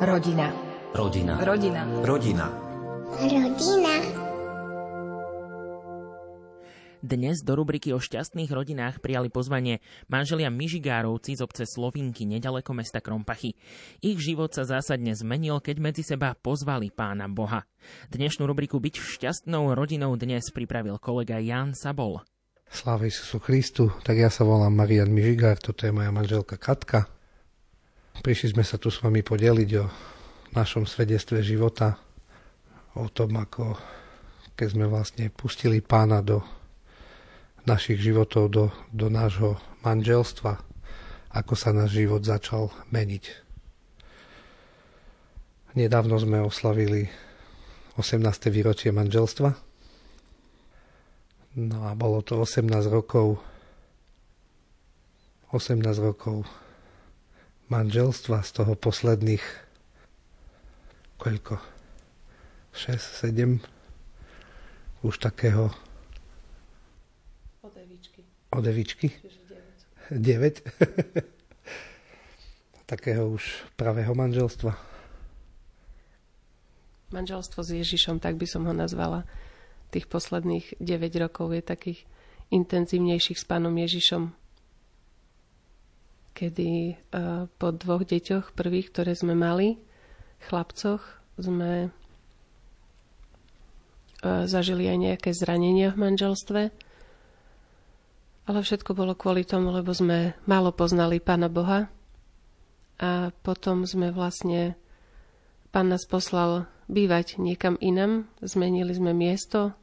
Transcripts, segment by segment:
Rodina. Rodina. Rodina. Rodina. Rodina. Dnes do rubriky o šťastných rodinách prijali pozvanie manželia Mižigárovci z obce Slovinky nedaleko mesta Krompachy. Ich život sa zásadne zmenil, keď medzi seba pozvali pána Boha. Dnešnú rubriku Byť šťastnou rodinou dnes pripravil kolega Jan Sabol. Sláva Isusu Christu, tak ja sa volám Marian Mižigár, toto je moja manželka Katka. Prišli sme sa tu s vami podeliť o našom svedectve života, o tom, ako keď sme vlastne pustili pána do našich životov, do, do nášho manželstva, ako sa náš život začal meniť. Nedávno sme oslavili 18. výročie manželstva. No a bolo to 18 rokov 18 rokov manželstva, z toho posledných koľko? 6, 7 už takého Odevičky. Odevičky? 9. 9. takého už pravého manželstva. Manželstvo s Ježišom, tak by som ho nazvala. Tých posledných 9 rokov je takých intenzívnejších s pánom Ježišom kedy uh, po dvoch deťoch prvých, ktoré sme mali, chlapcoch, sme uh, zažili aj nejaké zranenia v manželstve. Ale všetko bolo kvôli tomu, lebo sme málo poznali Pána Boha. A potom sme vlastne, Pán nás poslal bývať niekam inam, zmenili sme miesto,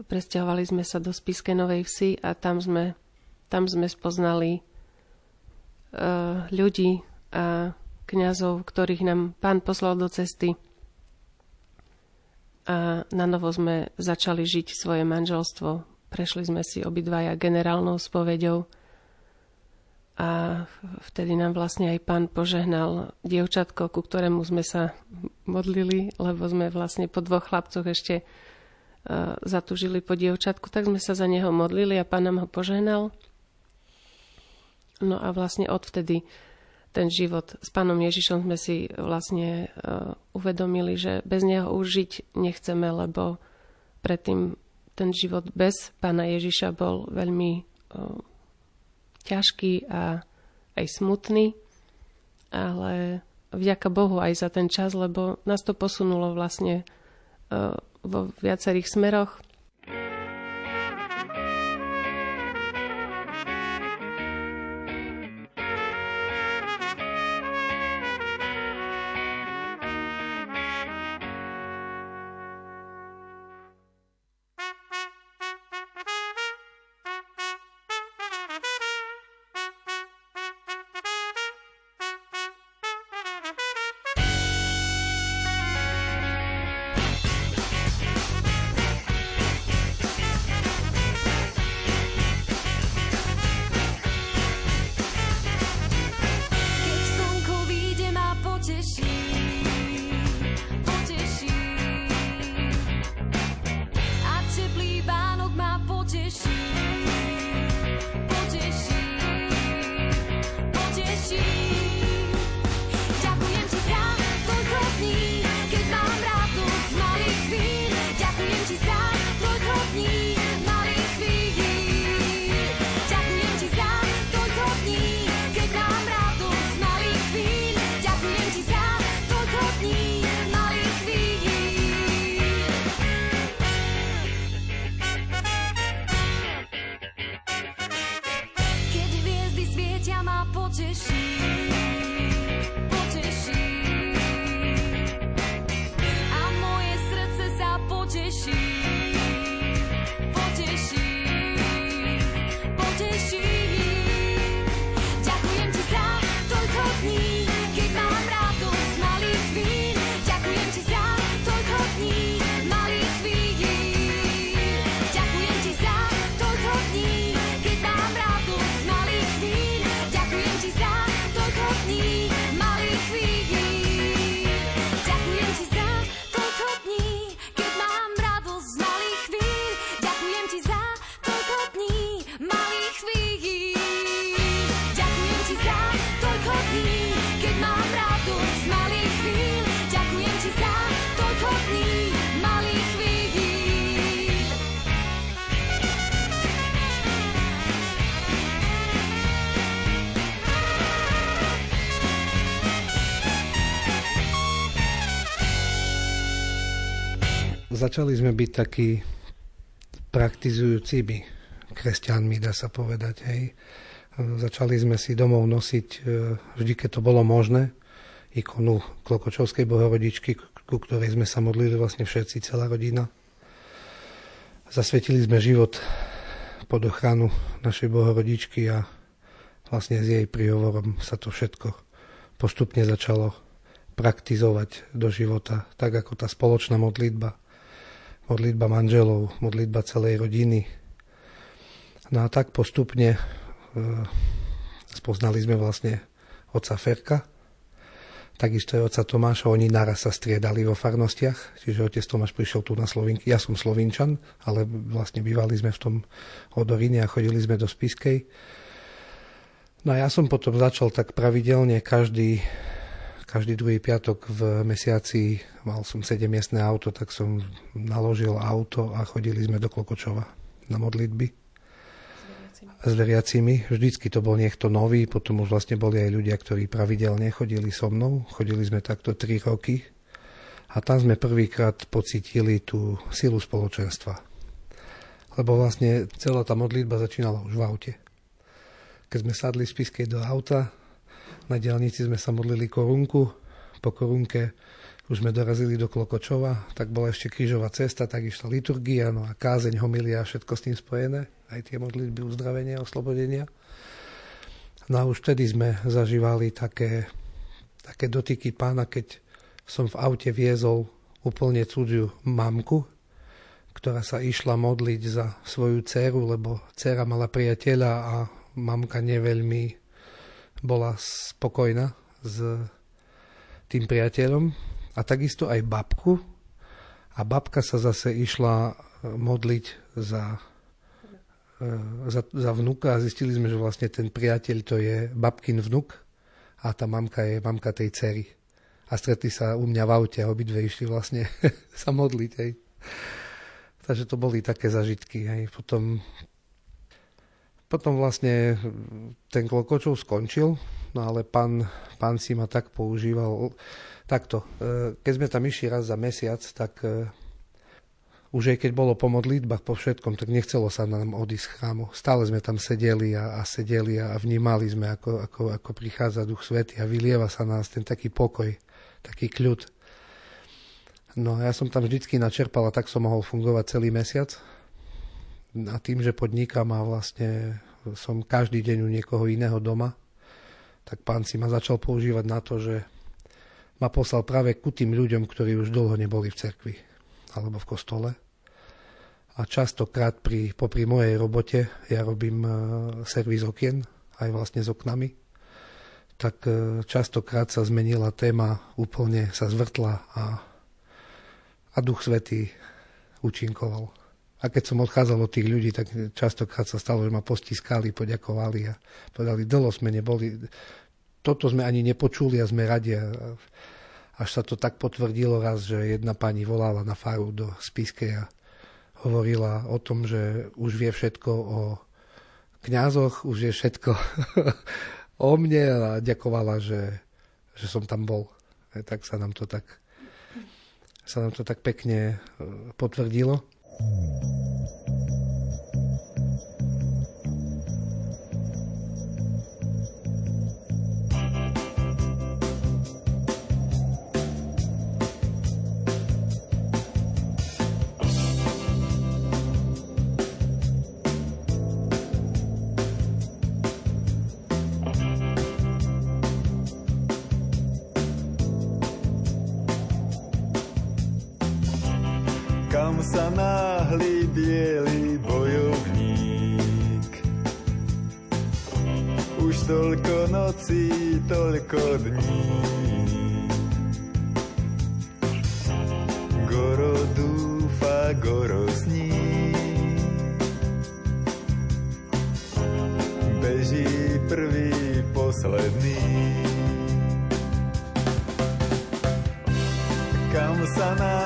presťahovali sme sa do Spiske Novej Vsi a tam sme, tam sme spoznali ľudí a kňazov, ktorých nám pán poslal do cesty. A na novo sme začali žiť svoje manželstvo. Prešli sme si obidvaja generálnou spoveďou a vtedy nám vlastne aj pán požehnal dievčatko, ku ktorému sme sa modlili, lebo sme vlastne po dvoch chlapcoch ešte uh, zatúžili po dievčatku, tak sme sa za neho modlili a pán nám ho požehnal. No a vlastne odvtedy ten život s pánom Ježišom sme si vlastne uh, uvedomili, že bez neho už žiť nechceme, lebo predtým ten život bez pána Ježiša bol veľmi uh, ťažký a aj smutný, ale vďaka Bohu aj za ten čas, lebo nás to posunulo vlastne uh, vo viacerých smeroch začali sme byť takí praktizujúcimi kresťanmi, dá sa povedať. Hej. Začali sme si domov nosiť, e, vždy keď to bolo možné, ikonu Klokočovskej bohorodičky, ku ktorej sme sa modlili vlastne všetci, celá rodina. Zasvetili sme život pod ochranu našej bohorodičky a vlastne s jej príhovorom sa to všetko postupne začalo praktizovať do života, tak ako tá spoločná modlitba, modlitba manželov, modlitba celej rodiny. No a tak postupne e, spoznali sme vlastne oca Ferka, takisto je oca Tomáša, oni naraz sa striedali vo farnostiach, čiže otec Tomáš prišiel tu na Slovinky, ja som Slovinčan, ale vlastne bývali sme v tom Odoríne a chodili sme do Spiskej. No a ja som potom začal tak pravidelne každý každý druhý piatok v mesiaci mal som 7 miestne auto, tak som naložil auto a chodili sme do Klokočova na modlitby. S veriacimi. Vždycky to bol niekto nový, potom už vlastne boli aj ľudia, ktorí pravidelne chodili so mnou. Chodili sme takto 3 roky a tam sme prvýkrát pocítili tú silu spoločenstva. Lebo vlastne celá tá modlitba začínala už v aute. Keď sme sadli z Piskej do auta, na diálnici sme sa modlili korunku, po korunke už sme dorazili do Klokočova, tak bola ešte krížová cesta, tak išla liturgia, no a kázeň, homilia a všetko s tým spojené, aj tie modlitby uzdravenia, oslobodenia. No a už vtedy sme zažívali také, také dotyky pána, keď som v aute viezol úplne cudziu mamku, ktorá sa išla modliť za svoju dceru, lebo dcera mala priateľa a mamka neveľmi bola spokojná s tým priateľom a takisto aj babku. A babka sa zase išla modliť za, e, za, za vnuka a zistili sme, že vlastne ten priateľ to je babkin vnuk a tá mamka je mamka tej cery. A stretli sa u mňa v aute a obidve išli vlastne sa modliť. Hej. Takže to boli také zažitky. Hej. Potom potom vlastne ten Klokočov skončil, no ale pán, pán si ma tak používal. Takto, e, keď sme tam išli raz za mesiac, tak e, už aj keď bolo po modlitbách, po všetkom, tak nechcelo sa nám odísť z chrámu. Stále sme tam sedeli a, a sedeli a vnímali sme, ako, ako, ako prichádza Duch Svety a vylieva sa nás ten taký pokoj, taký kľud. No ja som tam vždycky načerpal a tak som mohol fungovať celý mesiac a tým, že podnikám a vlastne som každý deň u niekoho iného doma, tak pán si ma začal používať na to, že ma poslal práve ku tým ľuďom, ktorí už dlho neboli v cerkvi alebo v kostole. A častokrát pri, popri mojej robote, ja robím e, servis okien, aj vlastne s oknami, tak e, častokrát sa zmenila téma, úplne sa zvrtla a, a Duch Svetý účinkoval. A keď som odchádzal od tých ľudí, tak častokrát sa stalo, že ma postiskali, poďakovali a povedali, dlho sme neboli, toto sme ani nepočuli a sme radi. Až sa to tak potvrdilo raz, že jedna pani volala na faru do Spiskej a hovorila o tom, že už vie všetko o kňazoch, už vie všetko o mne a ďakovala, že, že som tam bol. E, tak sa nám to tak, sa nám to tak pekne e, Come sana náhly bielý bojovník. Už toľko nocí, toľko dní. Goro dúfa, Goro sní. Beží prvý, posledný. Kam sa nám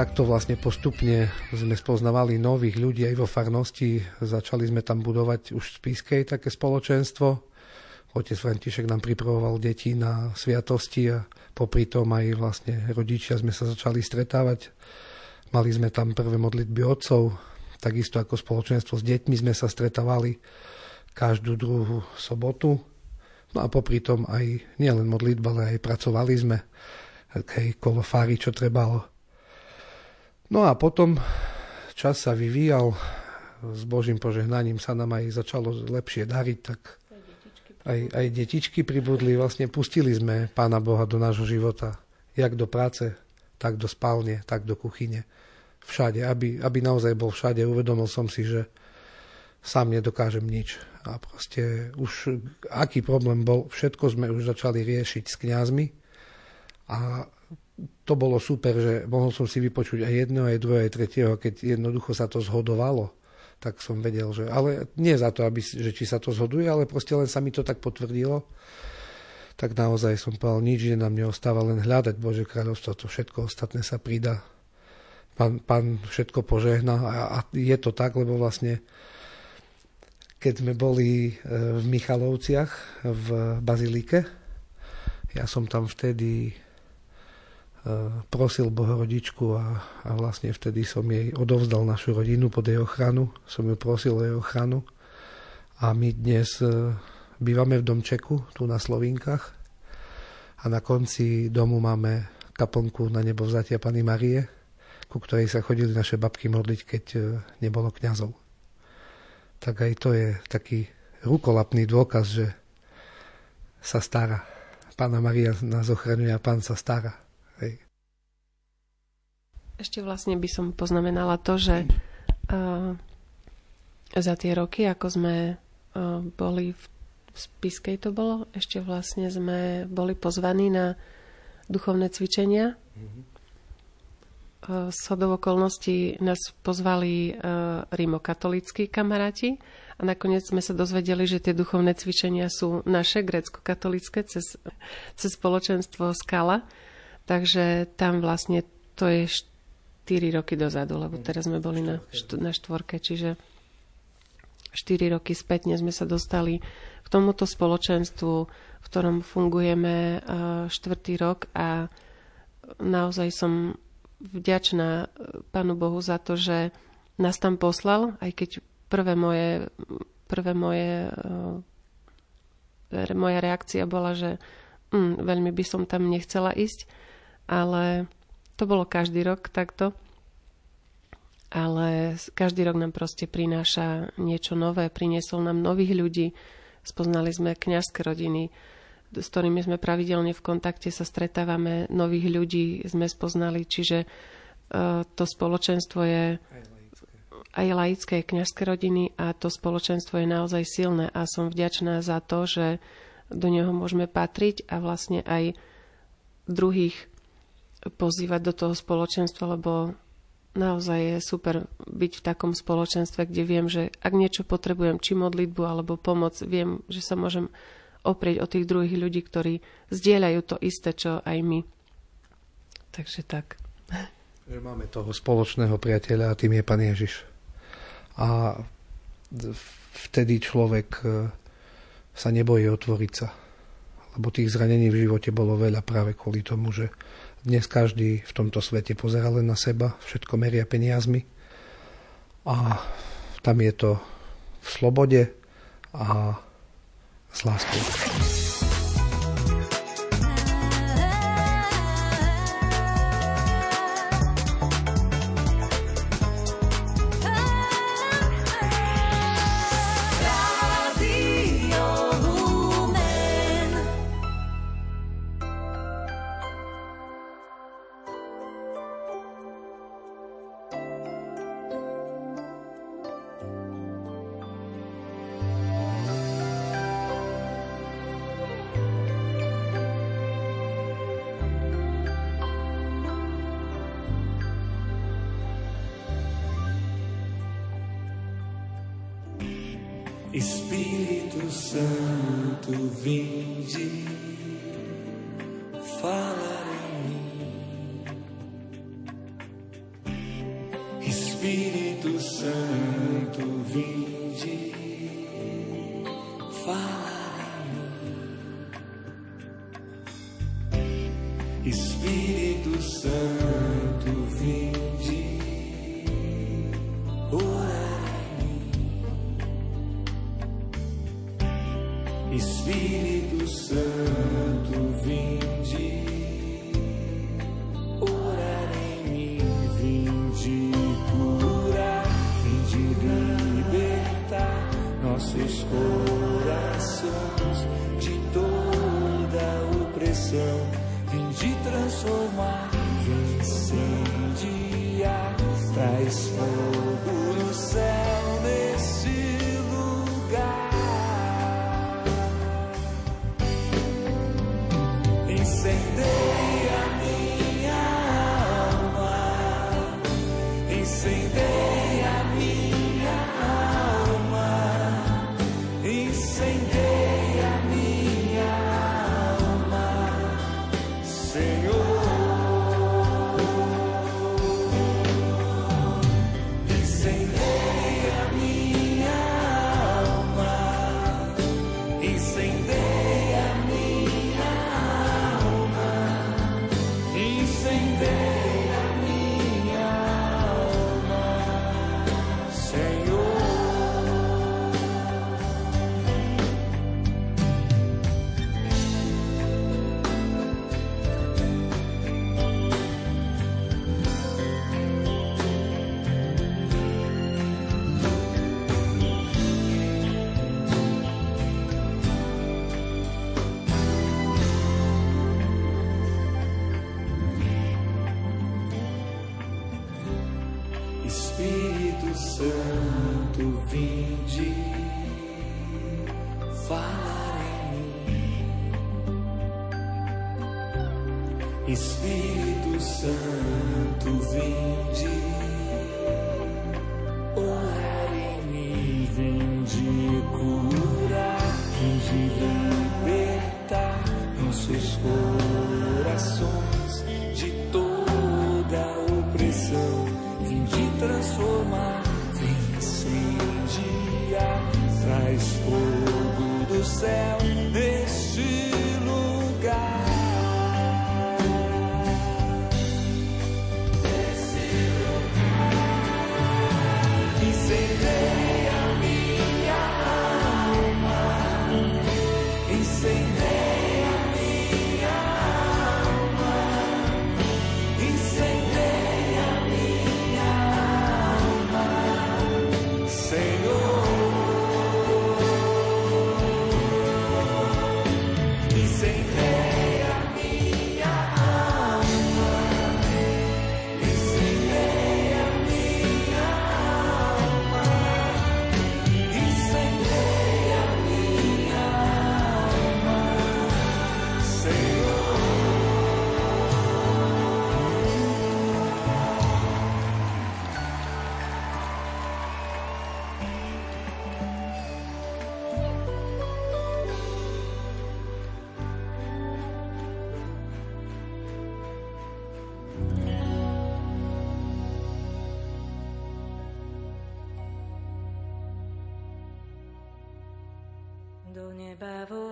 Takto vlastne postupne sme spoznavali nových ľudí aj vo farnosti. Začali sme tam budovať už v Spiskej také spoločenstvo. Otec František nám pripravoval deti na sviatosti a popri tom aj vlastne rodičia sme sa začali stretávať. Mali sme tam prvé modlitby otcov, takisto ako spoločenstvo s deťmi sme sa stretávali každú druhú sobotu. No a popri tom aj nielen modlitba, ale aj pracovali sme kolo fári, čo trebalo. No a potom čas sa vyvíjal, s Božím požehnaním sa nám aj začalo lepšie dariť, tak aj, aj detičky pribudli, vlastne pustili sme Pána Boha do nášho života, jak do práce, tak do spálne, tak do kuchyne, všade, aby, aby naozaj bol všade. Uvedomil som si, že sám nedokážem nič. A proste už aký problém bol, všetko sme už začali riešiť s kňazmi a to bolo super, že mohol som si vypočuť aj jedného, aj druhého, aj tretieho, keď jednoducho sa to zhodovalo, tak som vedel, že... Ale nie za to, aby, že či sa to zhoduje, ale proste len sa mi to tak potvrdilo. Tak naozaj som povedal, nič že nám neostáva, len hľadať Bože kráľovstvo, to všetko ostatné sa pridá. Pán, pán všetko požehná a, a je to tak, lebo vlastne keď sme boli e, v Michalovciach v Bazilike, ja som tam vtedy prosil Bohorodičku a, a vlastne vtedy som jej odovzdal našu rodinu pod jej ochranu. Som ju prosil o jej ochranu. A my dnes e, bývame v domčeku tu na Slovinkách a na konci domu máme kaponku na nebo vzatia Pany Marie, ku ktorej sa chodili naše babky modliť, keď e, nebolo kňazov. Tak aj to je taký rukolapný dôkaz, že sa stará. Pána Maria nás ochraňuje a pán sa stará. Ešte vlastne by som poznamenala to, že uh, za tie roky, ako sme uh, boli v, v Spiskej to bolo, ešte vlastne sme boli pozvaní na duchovné cvičenia. Mm-hmm. Uh, s hodou okolností nás pozvali uh, rímokatolíckí kamaráti a nakoniec sme sa dozvedeli, že tie duchovné cvičenia sú naše, grecko-katolické, cez, cez spoločenstvo Skala. Takže tam vlastne to je 4 roky dozadu, lebo teraz sme boli na, na štvorke, čiže 4 roky spätne sme sa dostali k tomuto spoločenstvu v ktorom fungujeme štvrtý rok a naozaj som vďačná Pánu Bohu za to, že nás tam poslal, aj keď prvé moje, prvé moje moja reakcia bola, že mm, veľmi by som tam nechcela ísť, ale to bolo každý rok takto. Ale každý rok nám proste prináša niečo nové, priniesol nám nových ľudí, spoznali sme kňazské rodiny, s ktorými sme pravidelne v kontakte sa stretávame, nových ľudí sme spoznali, čiže uh, to spoločenstvo je aj laické kňazské rodiny a to spoločenstvo je naozaj silné a som vďačná za to, že do neho môžeme patriť a vlastne aj druhých pozývať do toho spoločenstva, lebo naozaj je super byť v takom spoločenstve, kde viem, že ak niečo potrebujem, či modlitbu alebo pomoc, viem, že sa môžem oprieť o tých druhých ľudí, ktorí zdieľajú to isté, čo aj my. Takže tak. Že máme toho spoločného priateľa a tým je Pán Ježiš a vtedy človek e, sa nebojí otvoriť sa. Lebo tých zranení v živote bolo veľa práve kvôli tomu, že dnes každý v tomto svete pozera len na seba, všetko meria peniazmi a tam je to v slobode a s láskou. Espírito Santo, vinde, You. Espírito Santo, vinde, fala em mim. Espírito Santo, vinde, Never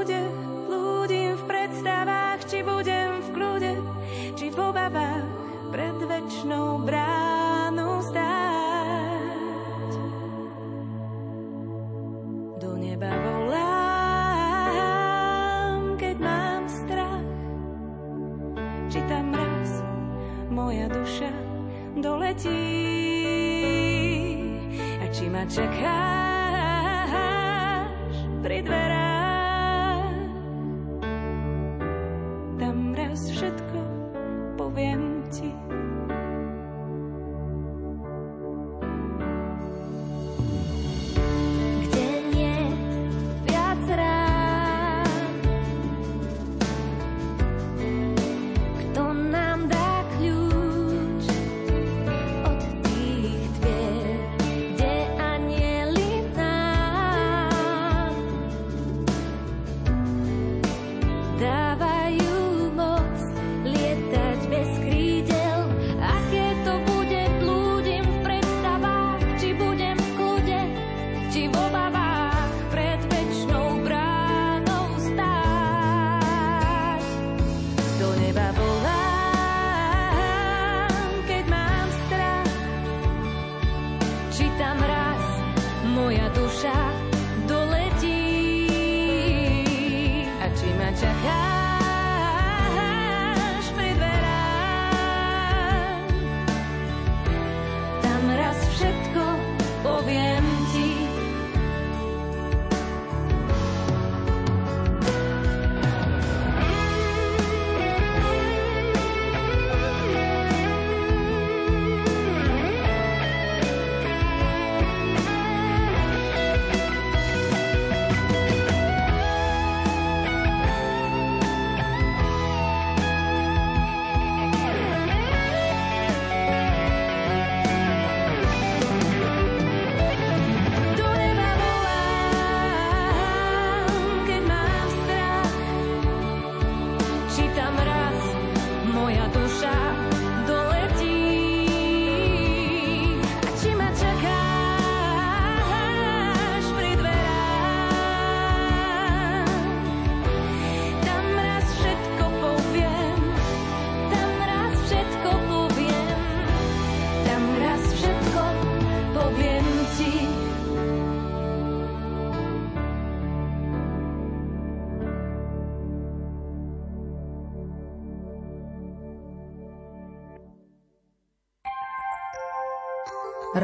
blúde, blúdim v predstavách, či budem v kľude, či v obavách pred večnou bránou stáť. Do neba volám, keď mám strach, či tam raz moja duša doletí a či ma čakáš